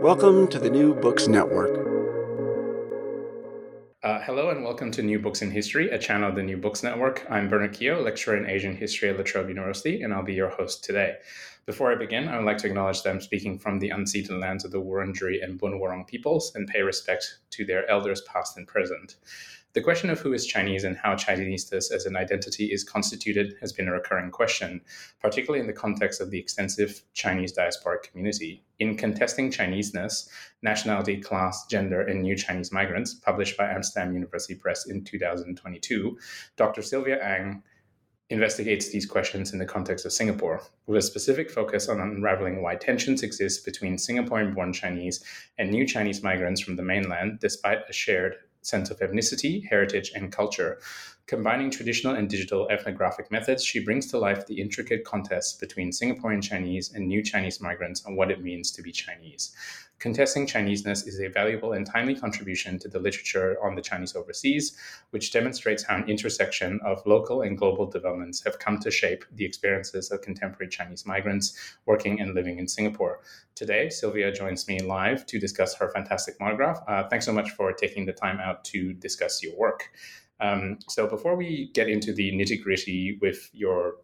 Welcome to the New Books Network. Uh, hello and welcome to New Books in History, a channel of the New Books Network. I'm Bernard Keo, lecturer in Asian history at La Trobe University, and I'll be your host today. Before I begin, I would like to acknowledge that I'm speaking from the unceded lands of the Wurundjeri and Bunurong peoples and pay respect to their elders past and present. The question of who is Chinese and how Chineseness as an identity is constituted has been a recurring question, particularly in the context of the extensive Chinese diasporic community. In Contesting Chineseness, Nationality, Class, Gender, and New Chinese Migrants, published by Amsterdam University Press in 2022, Dr. Sylvia Ang investigates these questions in the context of Singapore, with a specific focus on unraveling why tensions exist between Singaporean born Chinese and new Chinese migrants from the mainland, despite a shared sense of ethnicity, heritage, and culture. Combining traditional and digital ethnographic methods, she brings to life the intricate contest between Singaporean Chinese and new Chinese migrants on what it means to be Chinese. Contesting Chineseness is a valuable and timely contribution to the literature on the Chinese overseas, which demonstrates how an intersection of local and global developments have come to shape the experiences of contemporary Chinese migrants working and living in Singapore. Today, Sylvia joins me live to discuss her fantastic monograph. Uh, thanks so much for taking the time out to discuss your work. Um, so, before we get into the nitty gritty with your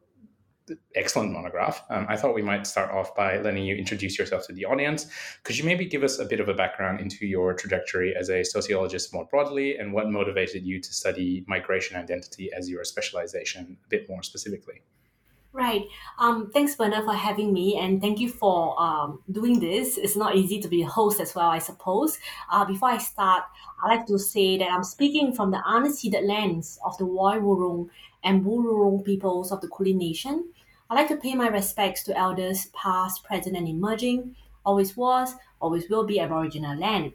excellent monograph. Um, I thought we might start off by letting you introduce yourself to the audience. Could you maybe give us a bit of a background into your trajectory as a sociologist more broadly and what motivated you to study migration identity as your specialization a bit more specifically? Right. Um, thanks, Bernard, for having me, and thank you for um, doing this. It's not easy to be a host as well, I suppose. Uh, before I start, I'd like to say that I'm speaking from the unceded lands of the Woi Wurrung and Boonwurrung peoples of the Kulin Nation. I'd like to pay my respects to elders past, present, and emerging, always was, always will be Aboriginal land.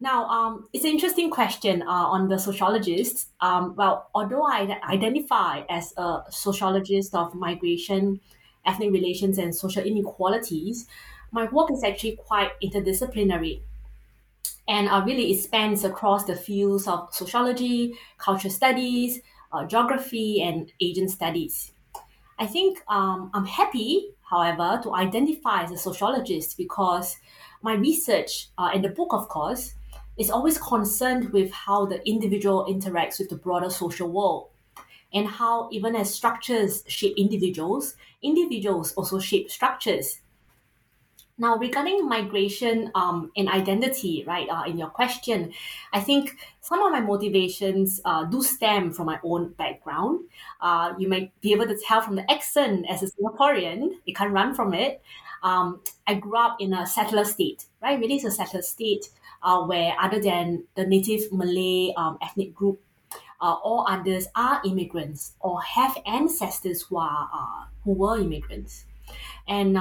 Now, um, it's an interesting question uh, on the sociologists. Um, well, although I identify as a sociologist of migration, ethnic relations, and social inequalities, my work is actually quite interdisciplinary. And uh, really, it spans across the fields of sociology, cultural studies, uh, geography, and Asian studies. I think um, I'm happy, however, to identify as a sociologist because my research uh, and the book, of course, is always concerned with how the individual interacts with the broader social world and how even as structures shape individuals, individuals also shape structures. Now, regarding migration um, and identity, right, uh, in your question, I think some of my motivations uh, do stem from my own background. Uh, you might be able to tell from the accent as a Singaporean, you can't run from it. Um, I grew up in a settler state, right? Really, it's a settler state uh, where other than the native Malay um, ethnic group, uh, all others are immigrants or have ancestors who are uh, who were immigrants, and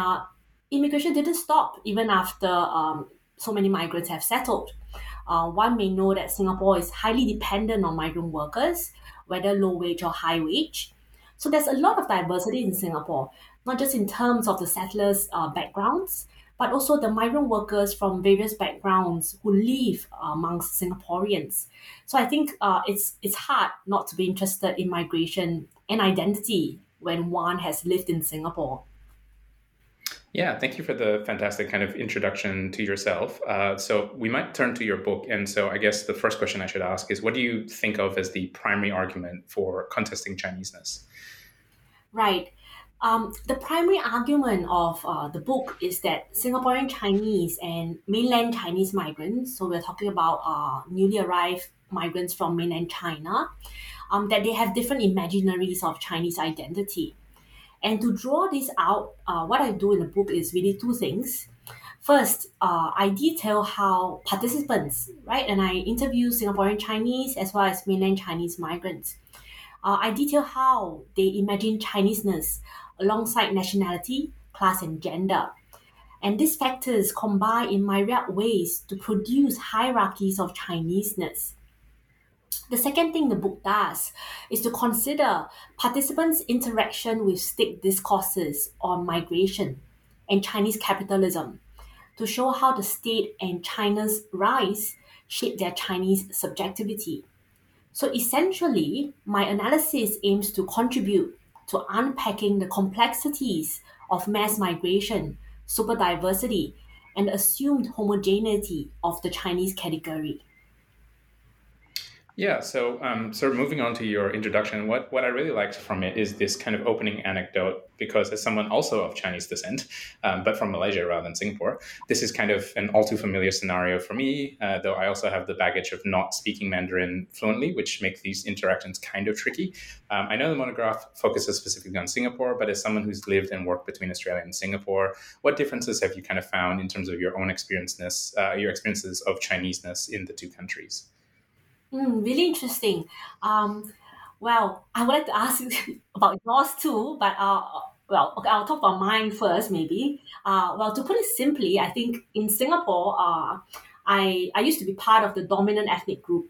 immigration didn't stop even after um, so many migrants have settled. Uh, one may know that Singapore is highly dependent on migrant workers, whether low wage or high wage. So there's a lot of diversity in Singapore, not just in terms of the settlers' uh, backgrounds, but also the migrant workers from various backgrounds who live amongst Singaporeans. So I think uh, it's it's hard not to be interested in migration and identity when one has lived in Singapore. Yeah, thank you for the fantastic kind of introduction to yourself. Uh, so we might turn to your book, and so I guess the first question I should ask is, what do you think of as the primary argument for contesting Chineseness? Right. Um, the primary argument of uh, the book is that Singaporean Chinese and mainland Chinese migrants, so we're talking about uh, newly arrived migrants from mainland China, um, that they have different imaginaries of Chinese identity. And to draw this out, uh, what I do in the book is really two things. First, uh, I detail how participants, right, and I interview Singaporean Chinese as well as mainland Chinese migrants. Uh, I detail how they imagine Chineseness alongside nationality, class, and gender. And these factors combine in myriad ways to produce hierarchies of Chineseness. The second thing the book does is to consider participants' interaction with state discourses on migration and Chinese capitalism to show how the state and China's rise shape their Chinese subjectivity. So essentially, my analysis aims to contribute to unpacking the complexities of mass migration, super diversity, and assumed homogeneity of the Chinese category. Yeah, so um, of moving on to your introduction, what, what I really liked from it is this kind of opening anecdote, because as someone also of Chinese descent, um, but from Malaysia rather than Singapore, this is kind of an all too familiar scenario for me, uh, though I also have the baggage of not speaking Mandarin fluently, which makes these interactions kind of tricky. Um, I know the monograph focuses specifically on Singapore, but as someone who's lived and worked between Australia and Singapore, what differences have you kind of found in terms of your own experiences, uh, your experiences of Chineseness in the two countries? Mm, really interesting. Um, well, I would like to ask you about yours too, but uh, well, okay, I'll talk about mine first, maybe. Uh, well, to put it simply, I think in Singapore, uh, I I used to be part of the dominant ethnic group,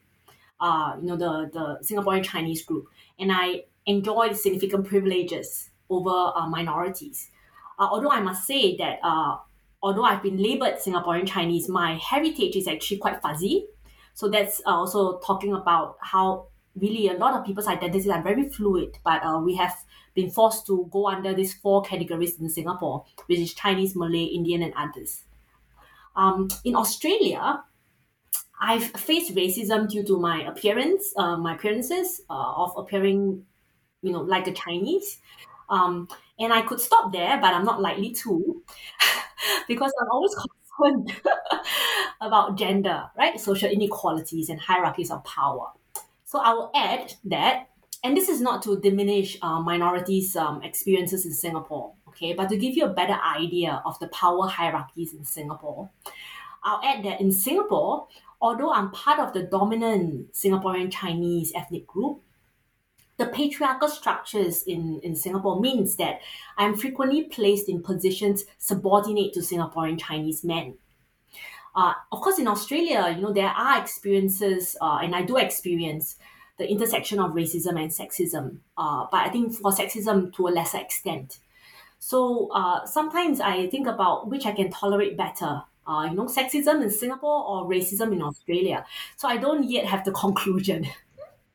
uh, you know, the the Singaporean Chinese group, and I enjoyed significant privileges over uh, minorities. Uh, although I must say that uh, although I've been labeled Singaporean Chinese, my heritage is actually quite fuzzy. So that's uh, also talking about how really a lot of people's identities are very fluid, but uh, we have been forced to go under these four categories in Singapore, which is Chinese, Malay, Indian, and others. Um, in Australia, I've faced racism due to my appearance, uh, my appearances uh, of appearing, you know, like a Chinese. Um, and I could stop there, but I'm not likely to, because I'm always about gender, right? Social inequalities and hierarchies of power. So I will add that, and this is not to diminish uh, minorities' um, experiences in Singapore, okay, but to give you a better idea of the power hierarchies in Singapore. I'll add that in Singapore, although I'm part of the dominant Singaporean Chinese ethnic group, the patriarchal structures in, in Singapore means that I'm frequently placed in positions subordinate to Singaporean Chinese men. Uh, of course, in Australia, you know, there are experiences, uh, and I do experience the intersection of racism and sexism, uh, but I think for sexism to a lesser extent. So uh, sometimes I think about which I can tolerate better, uh, you know, sexism in Singapore or racism in Australia. So I don't yet have the conclusion.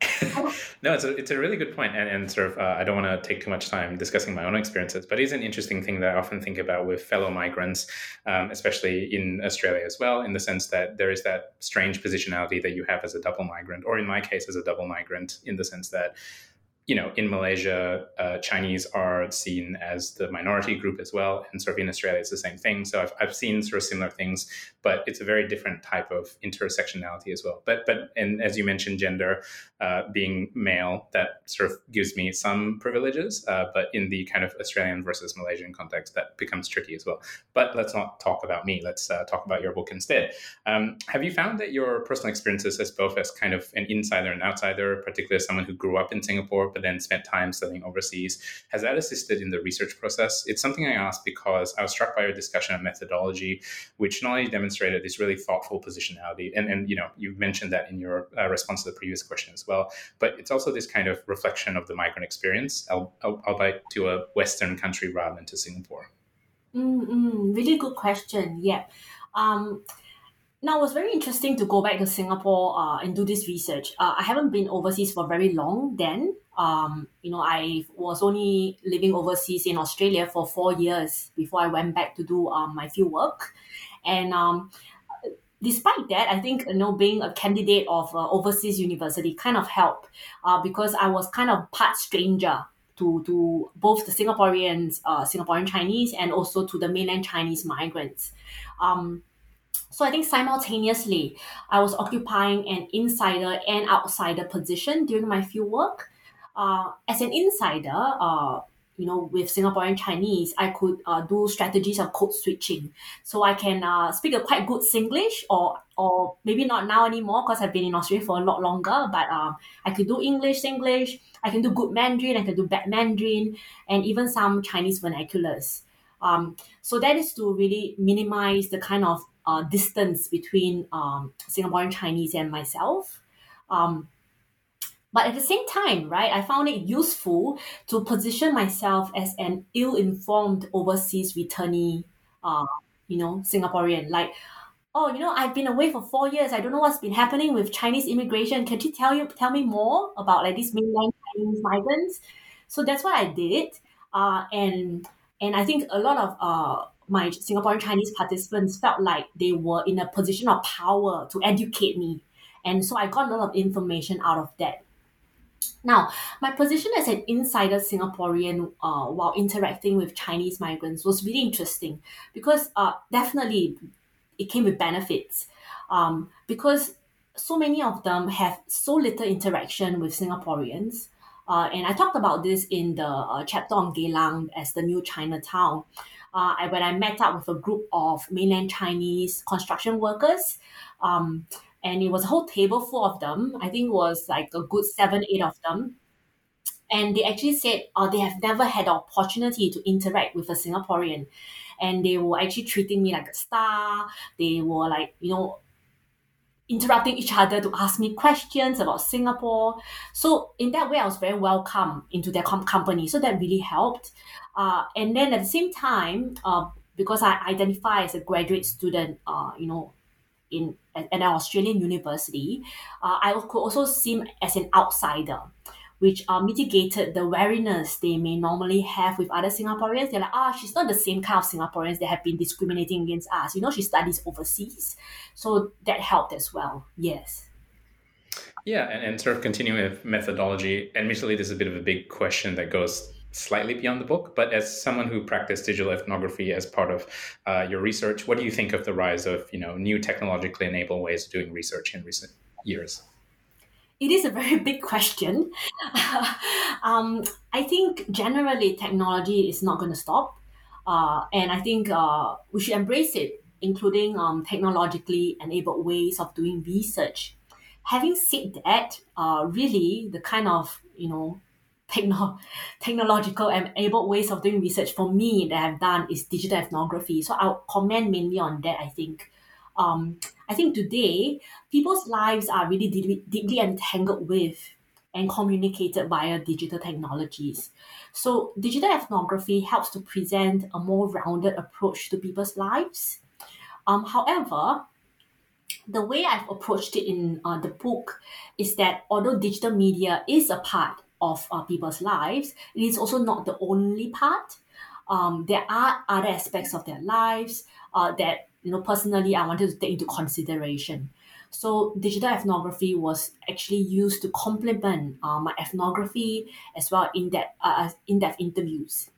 no, it's a, it's a really good point, and, and sort of uh, I don't want to take too much time discussing my own experiences, but it's an interesting thing that I often think about with fellow migrants, um, especially in Australia as well, in the sense that there is that strange positionality that you have as a double migrant, or in my case as a double migrant, in the sense that you know, in Malaysia, uh, Chinese are seen as the minority group as well, and sort of in Australia, it's the same thing. So I've, I've seen sort of similar things, but it's a very different type of intersectionality as well. But but and as you mentioned, gender uh, being male, that sort of gives me some privileges, uh, but in the kind of Australian versus Malaysian context, that becomes tricky as well. But let's not talk about me. Let's uh, talk about your book instead. Um, have you found that your personal experiences as both as kind of an insider and outsider, particularly as someone who grew up in Singapore? But then spent time studying overseas. Has that assisted in the research process? It's something I asked because I was struck by your discussion of methodology, which not only demonstrated this really thoughtful positionality, and, and you know, you mentioned that in your uh, response to the previous question as well, but it's also this kind of reflection of the migrant experience, albeit to a Western country rather than to Singapore. Mm-mm, really good question. Yeah. Um, now, it was very interesting to go back to Singapore uh, and do this research. Uh, I haven't been overseas for very long then. Um, you know, I was only living overseas in Australia for four years before I went back to do um, my field work. And um, despite that, I think you know being a candidate of uh, overseas university kind of helped uh, because I was kind of part stranger to to both the Singaporeans, uh, Singaporean Chinese, and also to the mainland Chinese migrants. Um, so I think simultaneously, I was occupying an insider and outsider position during my field work. Uh, as an insider, uh, you know, with Singaporean Chinese, I could uh, do strategies of code switching. So I can uh, speak a quite good Singlish or or maybe not now anymore because I've been in Australia for a lot longer, but um, I could do English, Singlish, I can do good Mandarin, I can do bad Mandarin, and even some Chinese vernaculars. Um, so that is to really minimize the kind of uh, distance between um, Singaporean Chinese and myself. Um, but at the same time, right, I found it useful to position myself as an ill-informed overseas returnee, uh, you know, Singaporean. Like, oh, you know, I've been away for four years. I don't know what's been happening with Chinese immigration. Can you tell you tell me more about like these mainland Chinese migrants? So that's what I did. Uh, and and I think a lot of uh, my Singaporean Chinese participants felt like they were in a position of power to educate me. And so I got a lot of information out of that. Now, my position as an insider Singaporean uh, while interacting with Chinese migrants was really interesting because uh, definitely it came with benefits um, because so many of them have so little interaction with Singaporeans. Uh, and I talked about this in the uh, chapter on Geylang as the new Chinatown. Uh, I, when I met up with a group of mainland Chinese construction workers, um, and it was a whole table full of them. I think it was like a good seven, eight of them. And they actually said uh, they have never had the opportunity to interact with a Singaporean. And they were actually treating me like a star. They were like, you know, interrupting each other to ask me questions about Singapore. So in that way, I was very welcome into their com- company. So that really helped. Uh, and then at the same time, uh, because I identify as a graduate student, uh, you know, in an Australian university, uh, I could also seem as an outsider, which uh, mitigated the wariness they may normally have with other Singaporeans. They're like, ah, she's not the same kind of Singaporeans that have been discriminating against us. You know, she studies overseas. So that helped as well. Yes. Yeah, and, and sort of continuing with methodology, admittedly, this is a bit of a big question that goes slightly beyond the book, but as someone who practiced digital ethnography as part of uh, your research, what do you think of the rise of you know new technologically enabled ways of doing research in recent years? It is a very big question. um, I think generally technology is not going to stop, uh, and I think uh, we should embrace it, including um, technologically enabled ways of doing research. Having said that, uh, really the kind of you know techno- technological and able ways of doing research for me that I've done is digital ethnography. So I'll comment mainly on that, I think. Um, I think today, people's lives are really deeply, deeply entangled with and communicated via digital technologies. So, digital ethnography helps to present a more rounded approach to people's lives. Um, however, the way I've approached it in uh, the book is that although digital media is a part of uh, people's lives. It is also not the only part. Um, there are other aspects of their lives uh, that you know personally I wanted to take into consideration. So digital ethnography was actually used to complement uh, my ethnography as well in that uh, in-depth interviews.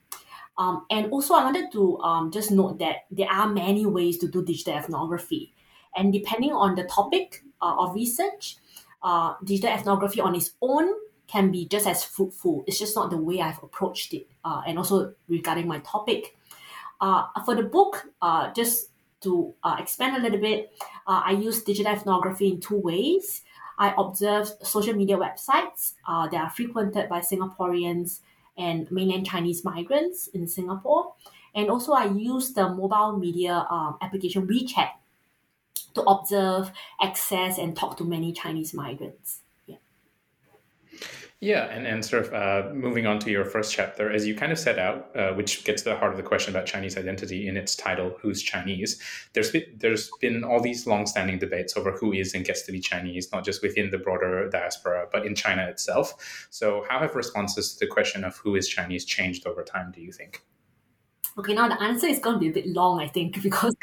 Um, and also I wanted to um, just note that there are many ways to do digital ethnography. And depending on the topic uh, of research, uh, digital ethnography on its own can be just as fruitful. It's just not the way I've approached it. Uh, and also regarding my topic. Uh, for the book, uh, just to uh, expand a little bit, uh, I use digital ethnography in two ways. I observe social media websites uh, that are frequented by Singaporeans and mainland Chinese migrants in Singapore. And also, I use the mobile media um, application WeChat to observe, access, and talk to many Chinese migrants. Yeah, and, and sort of uh, moving on to your first chapter, as you kind of set out, uh, which gets to the heart of the question about Chinese identity in its title, "Who's Chinese?" There's been, there's been all these long-standing debates over who is and gets to be Chinese, not just within the broader diaspora, but in China itself. So, how have responses to the question of who is Chinese changed over time? Do you think? Okay, now the answer is going to be a bit long, I think, because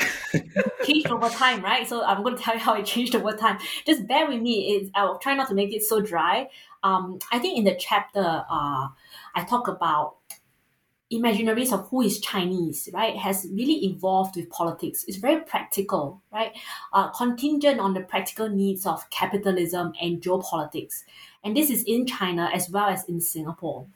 changed over time, right? So I'm going to tell you how it changed over time. Just bear with me. It's, I'll try not to make it so dry. Um, I think in the chapter, uh, I talk about imaginaries of who is Chinese, right, has really evolved with politics. It's very practical, right? Uh, contingent on the practical needs of capitalism and geopolitics. And this is in China as well as in Singapore.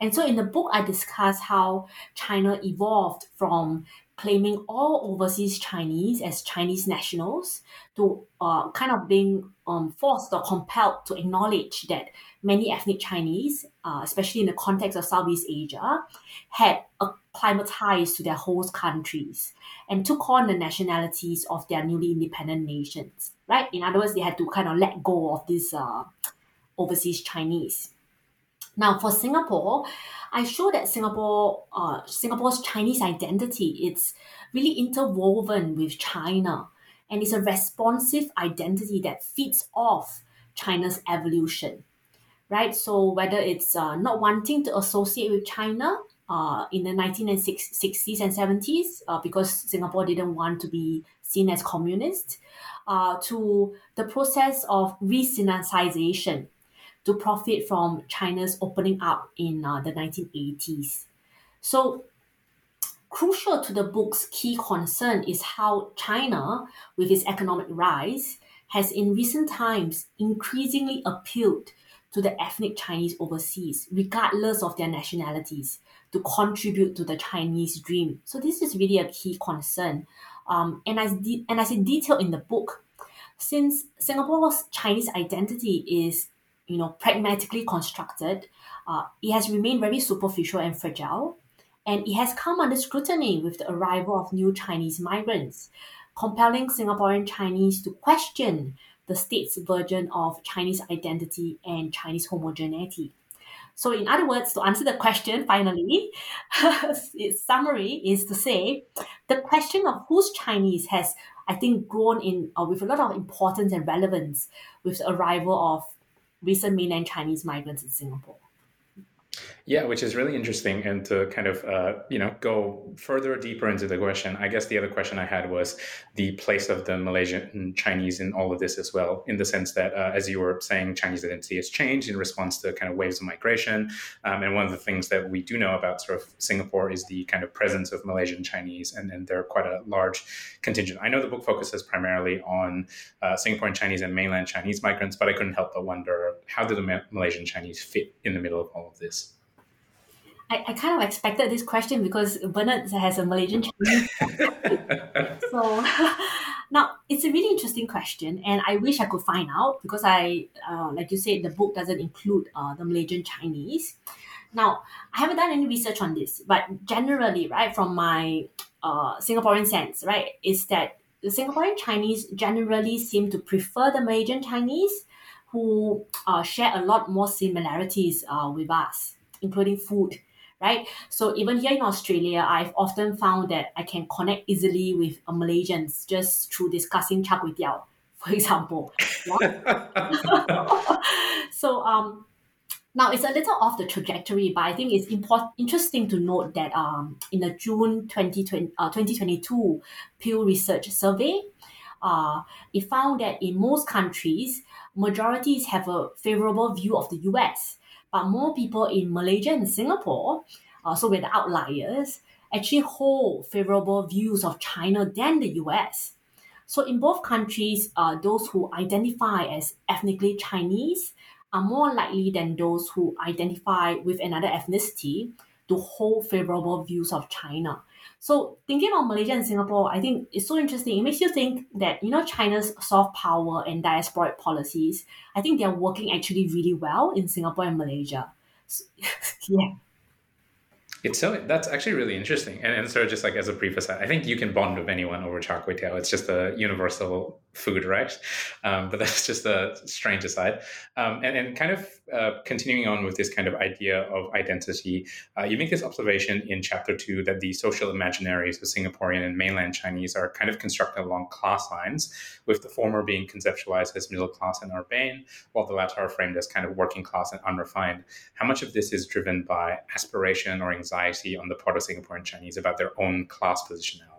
And so in the book, I discuss how China evolved from claiming all overseas Chinese as Chinese nationals to uh, kind of being um, forced or compelled to acknowledge that many ethnic Chinese, uh, especially in the context of Southeast Asia, had acclimatized to their host countries and took on the nationalities of their newly independent nations. Right? In other words, they had to kind of let go of this uh, overseas Chinese. Now, for Singapore, I show that Singapore, uh, Singapore's Chinese identity it's really interwoven with China, and it's a responsive identity that feeds off China's evolution, right? So whether it's uh, not wanting to associate with China uh, in the 1960s and 70s uh, because Singapore didn't want to be seen as communist, uh, to the process of re-Sinicization to profit from China's opening up in uh, the 1980s. So, crucial to the book's key concern is how China, with its economic rise, has in recent times increasingly appealed to the ethnic Chinese overseas, regardless of their nationalities, to contribute to the Chinese dream. So this is really a key concern. Um, and as de- and as in detail in the book, since Singapore's Chinese identity is you know, pragmatically constructed, uh, it has remained very superficial and fragile, and it has come under scrutiny with the arrival of new Chinese migrants, compelling Singaporean Chinese to question the state's version of Chinese identity and Chinese homogeneity. So, in other words, to answer the question, finally, its summary is to say the question of who's Chinese has, I think, grown in uh, with a lot of importance and relevance with the arrival of recent mainland Chinese migrants in Singapore. Yeah, which is really interesting. And to kind of, uh, you know, go further deeper into the question, I guess the other question I had was the place of the Malaysian Chinese in all of this as well, in the sense that, uh, as you were saying, Chinese identity has changed in response to kind of waves of migration. Um, and one of the things that we do know about sort of Singapore is the kind of presence of Malaysian Chinese, and, and they're quite a large contingent. I know the book focuses primarily on uh, Singaporean Chinese and mainland Chinese migrants, but I couldn't help but wonder how do the Malaysian Chinese fit in the middle of all of this? I, I kind of expected this question because Bernard has a Malaysian Chinese. so now it's a really interesting question, and I wish I could find out because I, uh, like you said, the book doesn't include uh, the Malaysian Chinese. Now I haven't done any research on this, but generally, right, from my uh, Singaporean sense, right, is that the Singaporean Chinese generally seem to prefer the Malaysian Chinese, who uh, share a lot more similarities uh, with us, including food right? So even here in Australia, I've often found that I can connect easily with uh, Malaysians just through discussing char kway teow, for example. so um, now it's a little off the trajectory, but I think it's important, interesting to note that um, in the June 2020, uh, 2022 Pew Research Survey, uh, it found that in most countries, majorities have a favorable view of the US but more people in Malaysia and Singapore, uh, so we're the outliers, actually hold favorable views of China than the US. So in both countries, uh, those who identify as ethnically Chinese are more likely than those who identify with another ethnicity to hold favorable views of China. So thinking about Malaysia and Singapore, I think it's so interesting. It makes you think that you know China's soft power and diasporic policies. I think they're working actually really well in Singapore and Malaysia. So, yeah. It's so that's actually really interesting, and, and of just like as a preface, I think you can bond with anyone over char kway teow. It's just a universal food, right? Um, but that's just a strange aside. Um, and, and kind of uh, continuing on with this kind of idea of identity, uh, you make this observation in chapter two that the social imaginaries of Singaporean and mainland Chinese are kind of constructed along class lines, with the former being conceptualized as middle class and urbane, while the latter are framed as kind of working class and unrefined. How much of this is driven by aspiration or anxiety on the part of Singaporean Chinese about their own class positionality?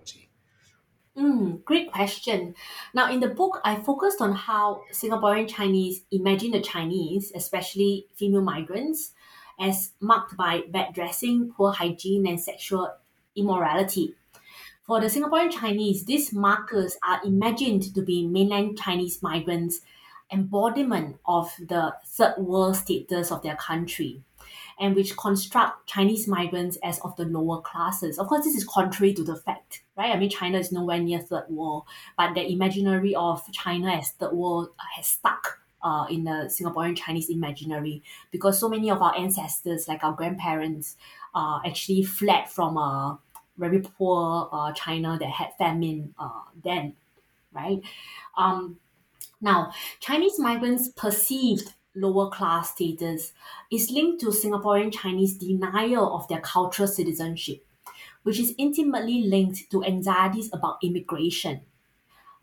Mm, great question. Now, in the book, I focused on how Singaporean Chinese imagine the Chinese, especially female migrants, as marked by bad dressing, poor hygiene, and sexual immorality. For the Singaporean Chinese, these markers are imagined to be mainland Chinese migrants' embodiment of the third world status of their country and which construct Chinese migrants as of the lower classes. Of course, this is contrary to the fact, right? I mean, China is nowhere near third world, but the imaginary of China as third world has stuck uh, in the Singaporean Chinese imaginary because so many of our ancestors, like our grandparents, uh, actually fled from a very poor uh, China that had famine uh, then, right? Um, now, Chinese migrants perceived lower class status is linked to Singaporean Chinese denial of their cultural citizenship, which is intimately linked to anxieties about immigration.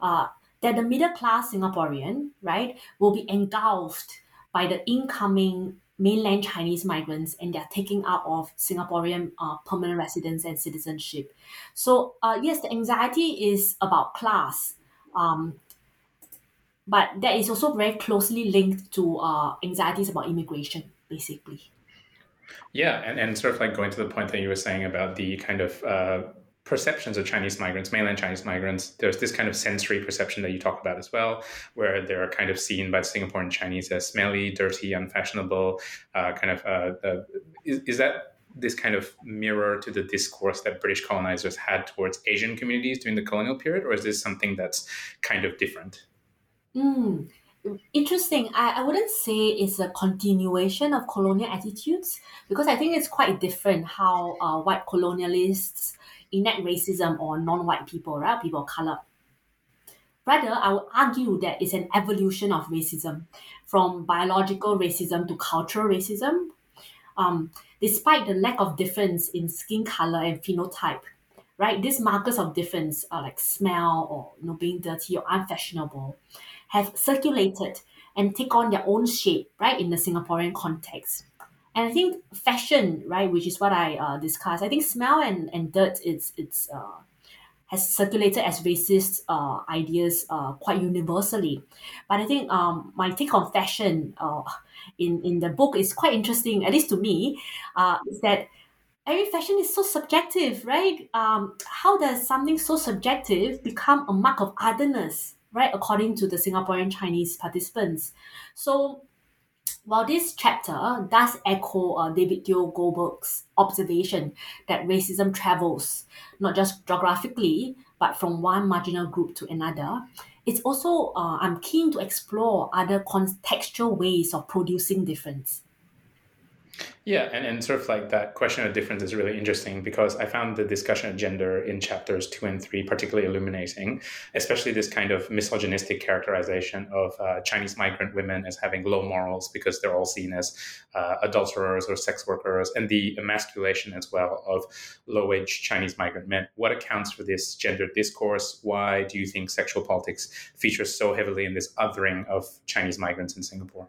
Uh, that the middle class Singaporean, right, will be engulfed by the incoming mainland Chinese migrants and their taking out of Singaporean uh, permanent residence and citizenship. So, uh, yes, the anxiety is about class. Um, but that is also very closely linked to uh, anxieties about immigration, basically. Yeah, and, and sort of like going to the point that you were saying about the kind of uh, perceptions of Chinese migrants, mainland Chinese migrants, there's this kind of sensory perception that you talk about as well, where they're kind of seen by Singaporean Chinese as smelly, dirty, unfashionable, uh, kind of. Uh, is, is that this kind of mirror to the discourse that British colonizers had towards Asian communities during the colonial period, or is this something that's kind of different? Mm, interesting. I, I wouldn't say it's a continuation of colonial attitudes because I think it's quite different how uh, white colonialists enact racism on non-white people, right? People of color. Rather, I would argue that it's an evolution of racism from biological racism to cultural racism. Um, despite the lack of difference in skin color and phenotype, right? These markers of difference are like smell or you know being dirty or unfashionable have circulated and take on their own shape, right, in the Singaporean context. And I think fashion, right, which is what I uh, I think smell and, and dirt is it's uh, has circulated as racist uh, ideas uh, quite universally. But I think um, my take on fashion uh, in, in the book is quite interesting, at least to me, uh, is that every fashion is so subjective, right? Um, how does something so subjective become a mark of otherness? Right, according to the Singaporean Chinese participants. So while this chapter does echo uh, David Theo Goldberg's observation that racism travels not just geographically, but from one marginal group to another, it's also, uh, I'm keen to explore other contextual ways of producing difference. Yeah, and, and sort of like that question of difference is really interesting because I found the discussion of gender in chapters two and three particularly illuminating, especially this kind of misogynistic characterization of uh, Chinese migrant women as having low morals because they're all seen as uh, adulterers or sex workers, and the emasculation as well of low wage Chinese migrant men. What accounts for this gender discourse? Why do you think sexual politics features so heavily in this othering of Chinese migrants in Singapore?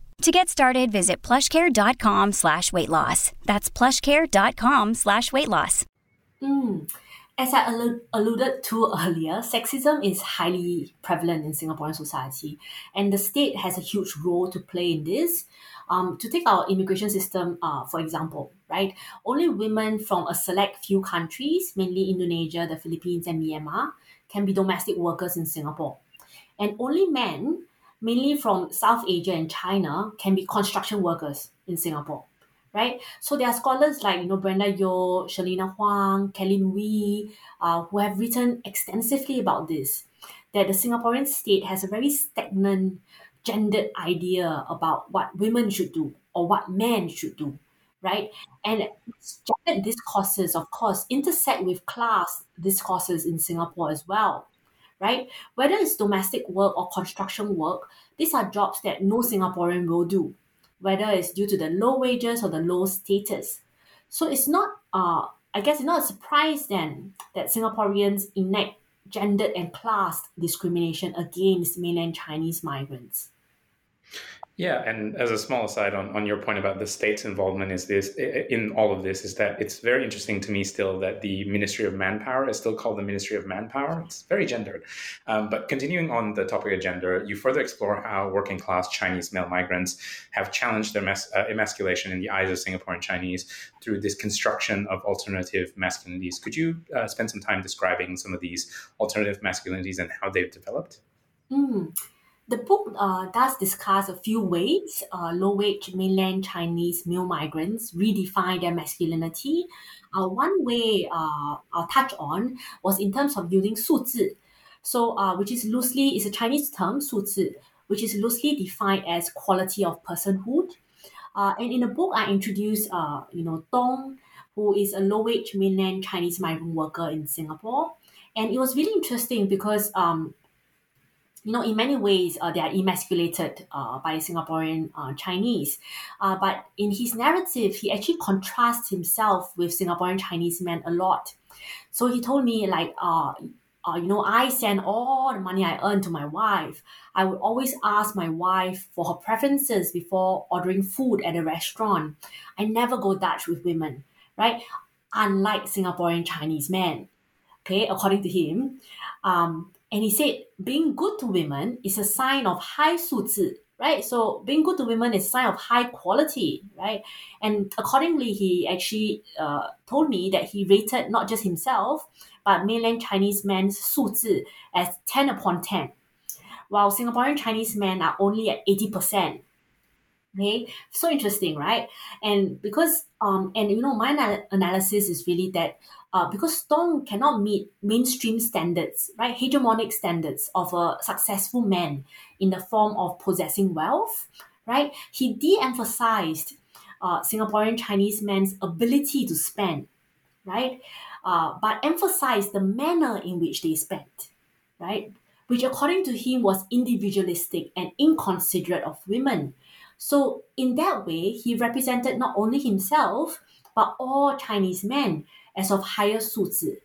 To get started, visit plushcare.com slash weight loss. That's plushcare.com slash weight loss. Mm. As I allu- alluded to earlier, sexism is highly prevalent in Singaporean society, and the state has a huge role to play in this. Um, to take our immigration system, uh, for example, right? Only women from a select few countries, mainly Indonesia, the Philippines, and Myanmar, can be domestic workers in Singapore. And only men, mainly from South Asia and China, can be construction workers in Singapore right? So there are scholars like you know Brenda Yeoh, Shirlena Huang, Kelly Wee, uh, who have written extensively about this. That the Singaporean state has a very stagnant, gendered idea about what women should do or what men should do, right? And gendered discourses, of course, intersect with class discourses in Singapore as well. Right? Whether it's domestic work or construction work, these are jobs that no Singaporean will do whether it's due to the low wages or the low status. So it's not, uh, I guess, it's not a surprise then that Singaporeans enact gendered and class discrimination against mainland Chinese migrants. Yeah, and as a small aside on, on your point about the state's involvement is this in all of this is that it's very interesting to me still that the Ministry of Manpower is still called the Ministry of Manpower. It's very gendered. Um, but continuing on the topic of gender, you further explore how working class Chinese male migrants have challenged their mas- uh, emasculation in the eyes of Singaporean Chinese through this construction of alternative masculinities. Could you uh, spend some time describing some of these alternative masculinities and how they've developed? Mm. The book uh, does discuss a few ways uh, low wage mainland Chinese male migrants redefine their masculinity. Uh, one way uh, I'll touch on was in terms of using 素质, so uh, which is loosely is a Chinese term 素质, which is loosely defined as quality of personhood. Uh, and in the book, I introduce uh, you know Dong, who is a low wage mainland Chinese migrant worker in Singapore, and it was really interesting because um, you know, in many ways, uh, they are emasculated uh, by Singaporean uh, Chinese. Uh, but in his narrative, he actually contrasts himself with Singaporean Chinese men a lot. So he told me, like, uh, uh, you know, I send all the money I earn to my wife. I would always ask my wife for her preferences before ordering food at a restaurant. I never go Dutch with women, right? Unlike Singaporean Chinese men, okay, according to him. Um, and he said, being good to women is a sign of high suzhi, right? So being good to women is a sign of high quality, right? And accordingly, he actually uh, told me that he rated not just himself, but mainland Chinese men's suzhi as 10 upon 10, while Singaporean Chinese men are only at 80%. Okay, so interesting, right? And because um, and you know, my analysis is really that uh, because Stone cannot meet mainstream standards, right, hegemonic standards of a successful man in the form of possessing wealth, right? He de-emphasized uh, Singaporean Chinese men's ability to spend, right, uh, but emphasized the manner in which they spent, right, which according to him was individualistic and inconsiderate of women. So in that way, he represented not only himself but all Chinese men as of higher 素质,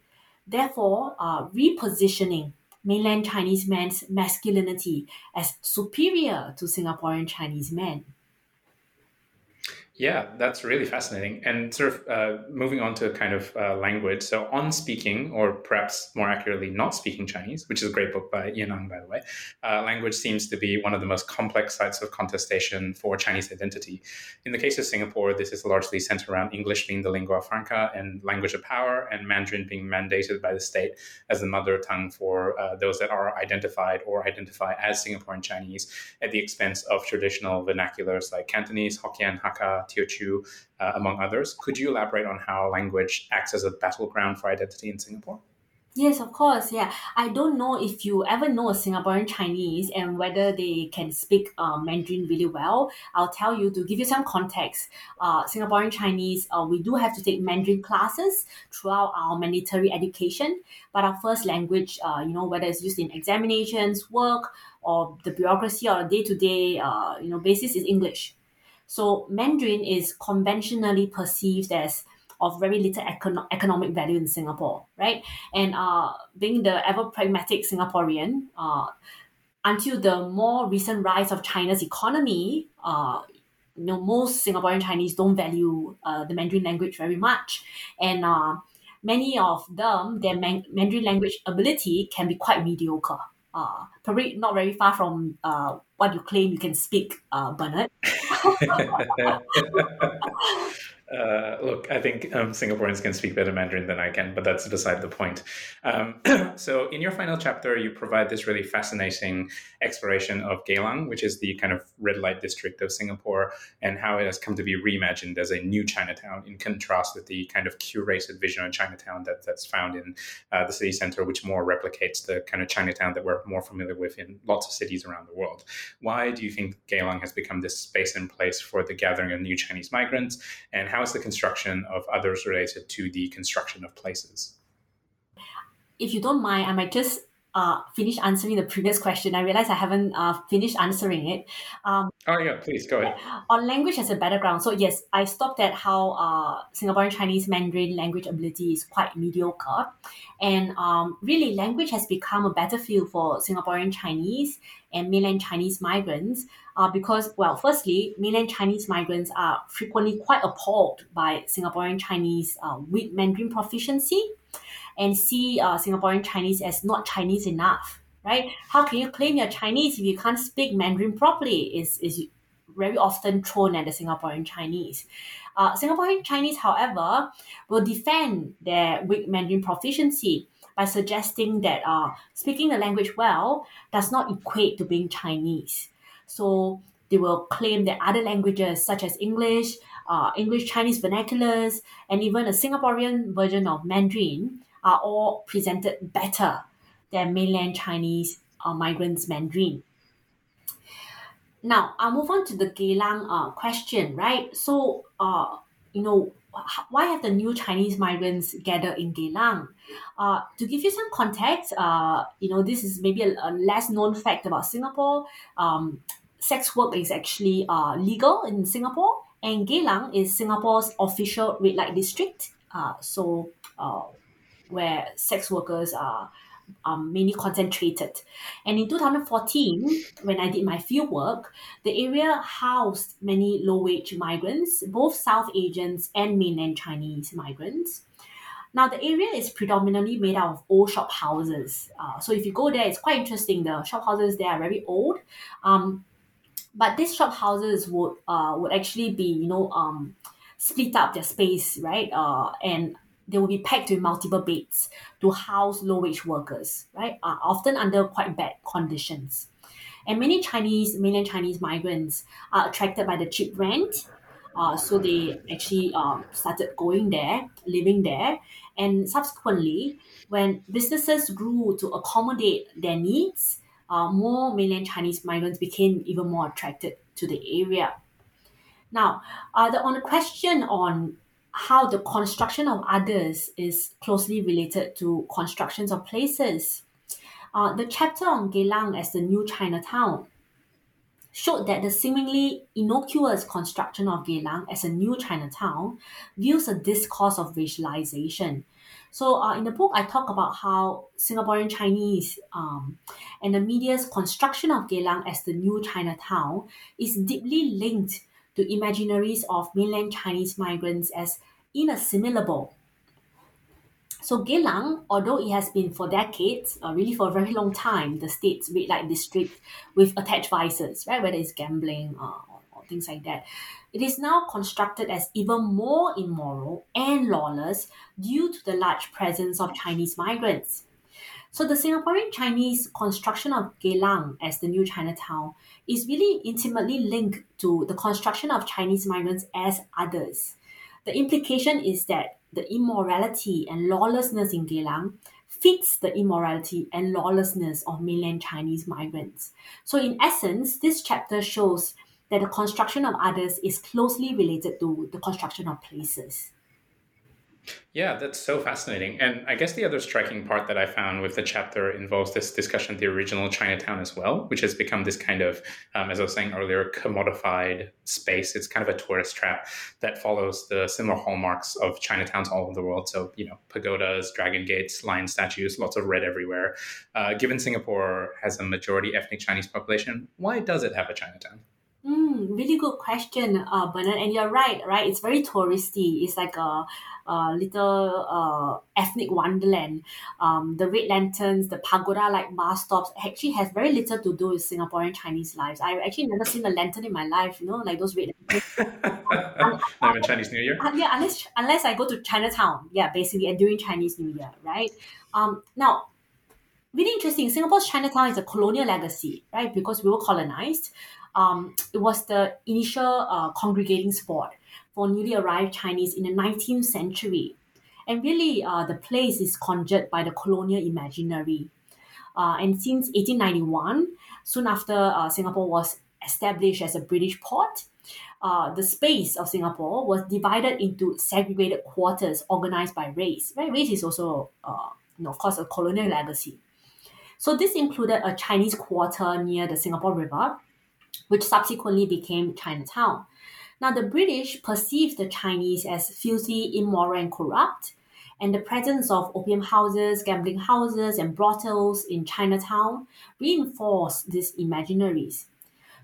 therefore uh, repositioning mainland Chinese men's masculinity as superior to Singaporean Chinese men. Yeah, that's really fascinating. And sort of uh, moving on to kind of uh, language. So, on speaking, or perhaps more accurately, not speaking Chinese, which is a great book by Ien by the way, uh, language seems to be one of the most complex sites of contestation for Chinese identity. In the case of Singapore, this is largely centered around English being the lingua franca and language of power, and Mandarin being mandated by the state as the mother tongue for uh, those that are identified or identify as Singaporean Chinese at the expense of traditional vernaculars like Cantonese, Hokkien, Hakka, Teochew, uh, among others. Could you elaborate on how language acts as a battleground for identity in Singapore? Yes, of course. Yeah, I don't know if you ever know a Singaporean Chinese and whether they can speak uh, Mandarin really well. I'll tell you to give you some context. Uh, Singaporean Chinese, uh, we do have to take Mandarin classes throughout our mandatory education, but our first language, uh, you know, whether it's used in examinations, work, or the bureaucracy or day to day, you know, basis is English. So Mandarin is conventionally perceived as of very little econo- economic value in Singapore, right? And uh, being the ever pragmatic Singaporean, uh, until the more recent rise of China's economy, uh, you know, most Singaporean Chinese don't value uh, the Mandarin language very much, and uh, many of them, their man- Mandarin language ability can be quite mediocre. Uh, probably not very far from uh, what you claim you can speak, uh, Bernard. Uh, look, I think um, Singaporeans can speak better Mandarin than I can, but that's beside the point. Um, so, in your final chapter, you provide this really fascinating exploration of Geylang, which is the kind of red light district of Singapore, and how it has come to be reimagined as a new Chinatown, in contrast with the kind of curated vision of Chinatown that, that's found in uh, the city center, which more replicates the kind of Chinatown that we're more familiar with in lots of cities around the world. Why do you think Geylang has become this space and place for the gathering of new Chinese migrants, and how is the construction of others related to the construction of places? If you don't mind, I might just uh, finish answering the previous question. I realize I haven't uh, finished answering it. Um, oh, yeah, please go ahead. On language as a battleground. So, yes, I stopped at how uh, Singaporean Chinese Mandarin language ability is quite mediocre. And um, really, language has become a battlefield for Singaporean Chinese and mainland Chinese migrants uh, because, well, firstly, mainland Chinese migrants are frequently quite appalled by Singaporean Chinese uh, weak Mandarin proficiency and see uh, Singaporean Chinese as not Chinese enough, right? How can you claim you're Chinese if you can't speak Mandarin properly? Is is very often thrown at the Singaporean Chinese. Uh, Singaporean Chinese, however, will defend their weak Mandarin proficiency by suggesting that uh, speaking the language well does not equate to being Chinese. So they will claim that other languages such as English, uh, English Chinese vernaculars, and even a Singaporean version of Mandarin are all presented better than mainland Chinese uh, migrants Mandarin. Now, I'll move on to the Geylang uh, question, right? So, uh, you know, why have the new Chinese migrants gathered in Geylang? Uh, to give you some context, uh, you know, this is maybe a, a less known fact about Singapore. Um, sex work is actually uh, legal in Singapore, and Geylang is Singapore's official red light district. Uh, so, uh, where sex workers are um, mainly concentrated. And in 2014, when I did my field work, the area housed many low wage migrants, both South Asians and mainland Chinese migrants. Now, the area is predominantly made out of old shop houses. Uh, so, if you go there, it's quite interesting. The shop houses there are very old. Um, but these shop houses would uh, would actually be, you know, um, split up their space, right? Uh, and they will be packed with multiple beds to house low wage workers, right? Uh, often under quite bad conditions. And many Chinese, mainland Chinese migrants are attracted by the cheap rent. Uh, so they actually um, started going there, living there. And subsequently, when businesses grew to accommodate their needs, uh, more mainland Chinese migrants became even more attracted to the area. Now, uh, the, on the question on how the construction of others is closely related to constructions of places. Uh, the chapter on Geylang as the new Chinatown showed that the seemingly innocuous construction of Geylang as a new Chinatown views a discourse of racialization. So, uh, in the book, I talk about how Singaporean Chinese um, and the media's construction of Geylang as the new Chinatown is deeply linked to imaginaries of mainland Chinese migrants as inassimilable. So Geylang, although it has been for decades, uh, really for a very long time, the state's red light district with attached vices, right, whether it's gambling uh, or, or things like that, it is now constructed as even more immoral and lawless due to the large presence of Chinese migrants. So the Singaporean Chinese construction of Geylang as the new Chinatown is really intimately linked to the construction of Chinese migrants as others. The implication is that the immorality and lawlessness in Geylang fits the immorality and lawlessness of mainland Chinese migrants. So, in essence, this chapter shows that the construction of others is closely related to the construction of places. Yeah, that's so fascinating. And I guess the other striking part that I found with the chapter involves this discussion of the original Chinatown as well, which has become this kind of, um, as I was saying earlier, commodified space. It's kind of a tourist trap that follows the similar hallmarks of Chinatowns all over the world. So, you know, pagodas, dragon gates, lion statues, lots of red everywhere. Uh, given Singapore has a majority ethnic Chinese population, why does it have a Chinatown? Mm, really good question, uh, Bernard. And you're right, right? It's very touristy. It's like a, a little uh, ethnic wonderland. Um, the red lanterns, the pagoda-like bus stops actually has very little to do with Singaporean Chinese lives. I've actually never seen a lantern in my life. You know, like those red lanterns. Not even Chinese New Year. Uh, yeah, unless unless I go to Chinatown. Yeah, basically, and during Chinese New Year, right? Um, now really interesting. Singapore's Chinatown is a colonial legacy, right? Because we were colonized um, it was the initial uh, congregating spot for newly arrived Chinese in the 19th century. And really, uh, the place is conjured by the colonial imaginary. Uh, and since 1891, soon after uh, Singapore was established as a British port, uh, the space of Singapore was divided into segregated quarters organized by race. Right? Race is also, uh, you know, of course, a colonial legacy. So this included a Chinese quarter near the Singapore River, which subsequently became Chinatown. Now, the British perceived the Chinese as filthy, immoral, and corrupt, and the presence of opium houses, gambling houses, and brothels in Chinatown reinforced these imaginaries.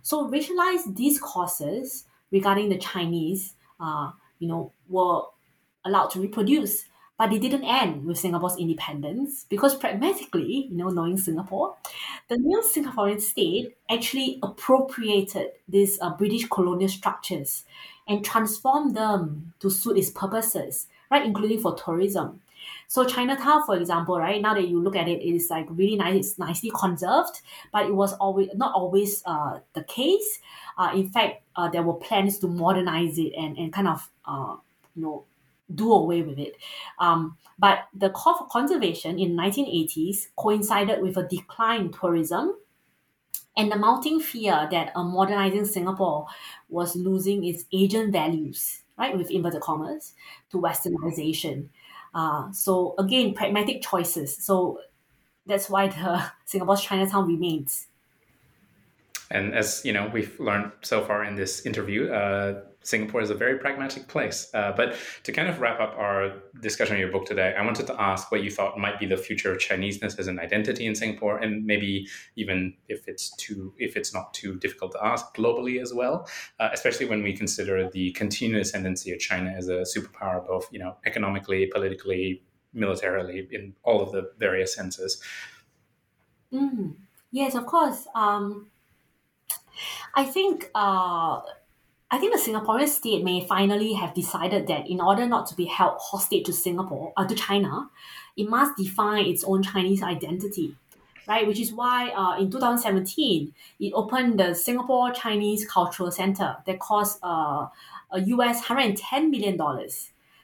So, racialized discourses regarding the Chinese, uh, you know, were allowed to reproduce but it didn't end with Singapore's independence because pragmatically, you know, knowing Singapore, the new Singaporean state actually appropriated these uh, British colonial structures and transformed them to suit its purposes, right, including for tourism. So Chinatown, for example, right now that you look at it, it is like really nice, It's nicely conserved, but it was always not always uh, the case. Uh, in fact, uh, there were plans to modernize it and, and kind of uh, you know do away with it. Um, but the call for conservation in 1980s coincided with a decline in tourism and the mounting fear that a modernizing Singapore was losing its Asian values, right, with inverted commas, to westernization. Uh, so again, pragmatic choices. So that's why the Singapore's Chinatown remains. And as you know, we've learned so far in this interview, uh, Singapore is a very pragmatic place. Uh, but to kind of wrap up our discussion on your book today, I wanted to ask what you thought might be the future of Chineseness as an identity in Singapore, and maybe even if it's too, if it's not too difficult to ask, globally as well. Uh, especially when we consider the continuous ascendancy of China as a superpower, both you know economically, politically, militarily, in all of the various senses. Mm. Yes, of course. Um, I think. Uh, I think the Singaporean state may finally have decided that in order not to be held hostage to Singapore, uh, to China, it must define its own Chinese identity, right? Which is why uh, in 2017, it opened the Singapore Chinese Cultural Center that cost uh, a US $110 million.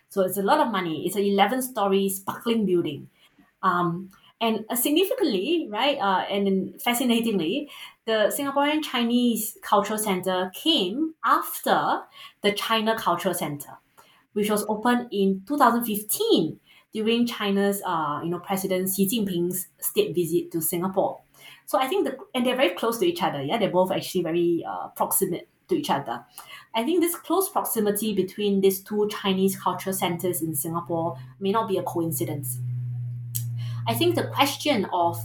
So it's a lot of money. It's an 11 story sparkling building. Um, and uh, significantly, right, uh, and fascinatingly, the Singaporean Chinese Cultural Center came after the China Cultural Center, which was opened in 2015 during China's, uh, you know, President Xi Jinping's state visit to Singapore. So I think the and they're very close to each other. Yeah, they're both actually very uh, proximate to each other. I think this close proximity between these two Chinese cultural centers in Singapore may not be a coincidence. I think the question of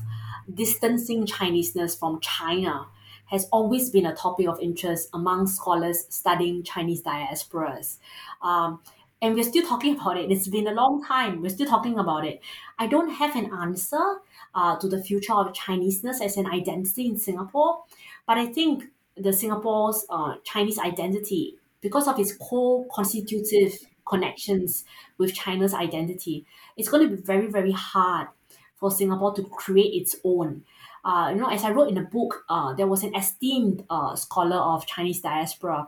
distancing Chineseness from China has always been a topic of interest among scholars studying Chinese diasporas. Um, and we're still talking about it. It's been a long time. We're still talking about it. I don't have an answer uh, to the future of Chineseness as an identity in Singapore, but I think the Singapore's uh, Chinese identity, because of its co-constitutive connections with China's identity, it's going to be very, very hard for Singapore to create its own. Uh, you know, as I wrote in the book, uh, there was an esteemed uh, scholar of Chinese diaspora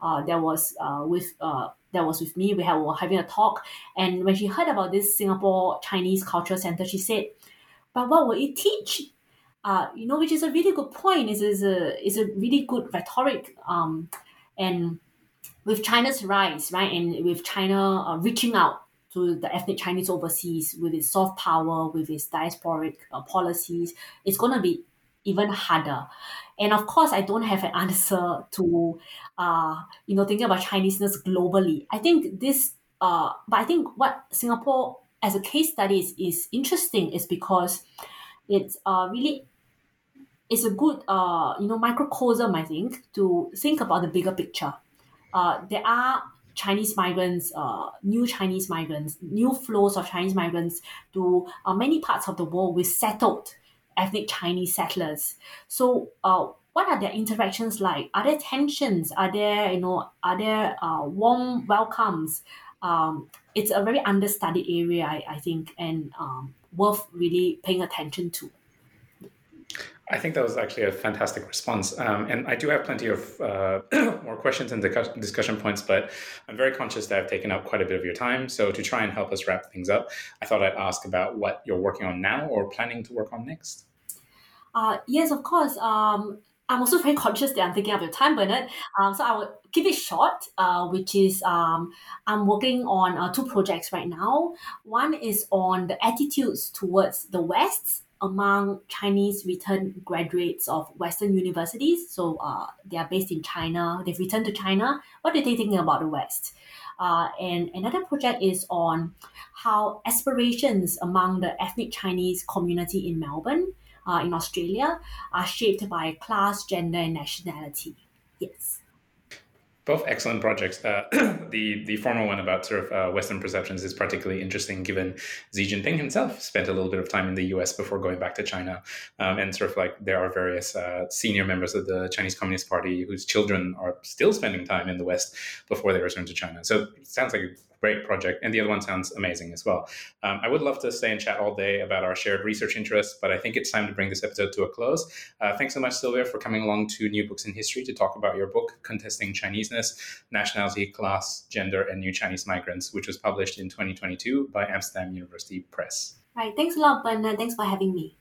uh, that was uh, with uh, that was with me. We, have, were having a talk, and when she heard about this Singapore Chinese Cultural Center, she said, "But what will it teach?" Uh, you know, which is a really good point. Is is a is a really good rhetoric. Um, and with China's rise, right, and with China reaching out to the ethnic Chinese overseas with its soft power, with its diasporic uh, policies, it's going to be even harder. And of course, I don't have an answer to, uh, you know, thinking about Chineseness globally. I think this, uh, but I think what Singapore as a case study is, is interesting is because it's uh, really it's a good uh, you know microcosm I think to think about the bigger picture. Uh, there are Chinese migrants, uh, new Chinese migrants, new flows of Chinese migrants to uh, many parts of the world with settled ethnic Chinese settlers. So, uh, what are their interactions like? Are there tensions? Are there, you know, are there uh, warm welcomes? Um, it's a very understudied area, I, I think, and um, worth really paying attention to. I think that was actually a fantastic response. Um, and I do have plenty of uh, more questions and discussion points, but I'm very conscious that I've taken up quite a bit of your time. So, to try and help us wrap things up, I thought I'd ask about what you're working on now or planning to work on next. Uh, yes, of course. Um, I'm also very conscious that I'm taking up your time, Bernard. Um, so I will keep it short, uh, which is um, I'm working on uh, two projects right now. One is on the attitudes towards the West among Chinese returned graduates of Western universities. So uh, they are based in China. They've returned to China. What are they thinking about the West? Uh, and another project is on how aspirations among the ethnic Chinese community in Melbourne, uh, in Australia, are shaped by class, gender, and nationality. Yes both excellent projects. Uh, the the former one about sort of uh, Western perceptions is particularly interesting, given Xi Jinping himself spent a little bit of time in the U.S. before going back to China, um, and sort of like there are various uh, senior members of the Chinese Communist Party whose children are still spending time in the West before they return to China. So it sounds like great project. And the other one sounds amazing as well. Um, I would love to stay and chat all day about our shared research interests, but I think it's time to bring this episode to a close. Uh, thanks so much, Sylvia, for coming along to New Books in History to talk about your book, Contesting Chineseness Nationality, Class, Gender, and New Chinese Migrants, which was published in 2022 by Amsterdam University Press. Right. Thanks a lot, Bernard. Thanks for having me.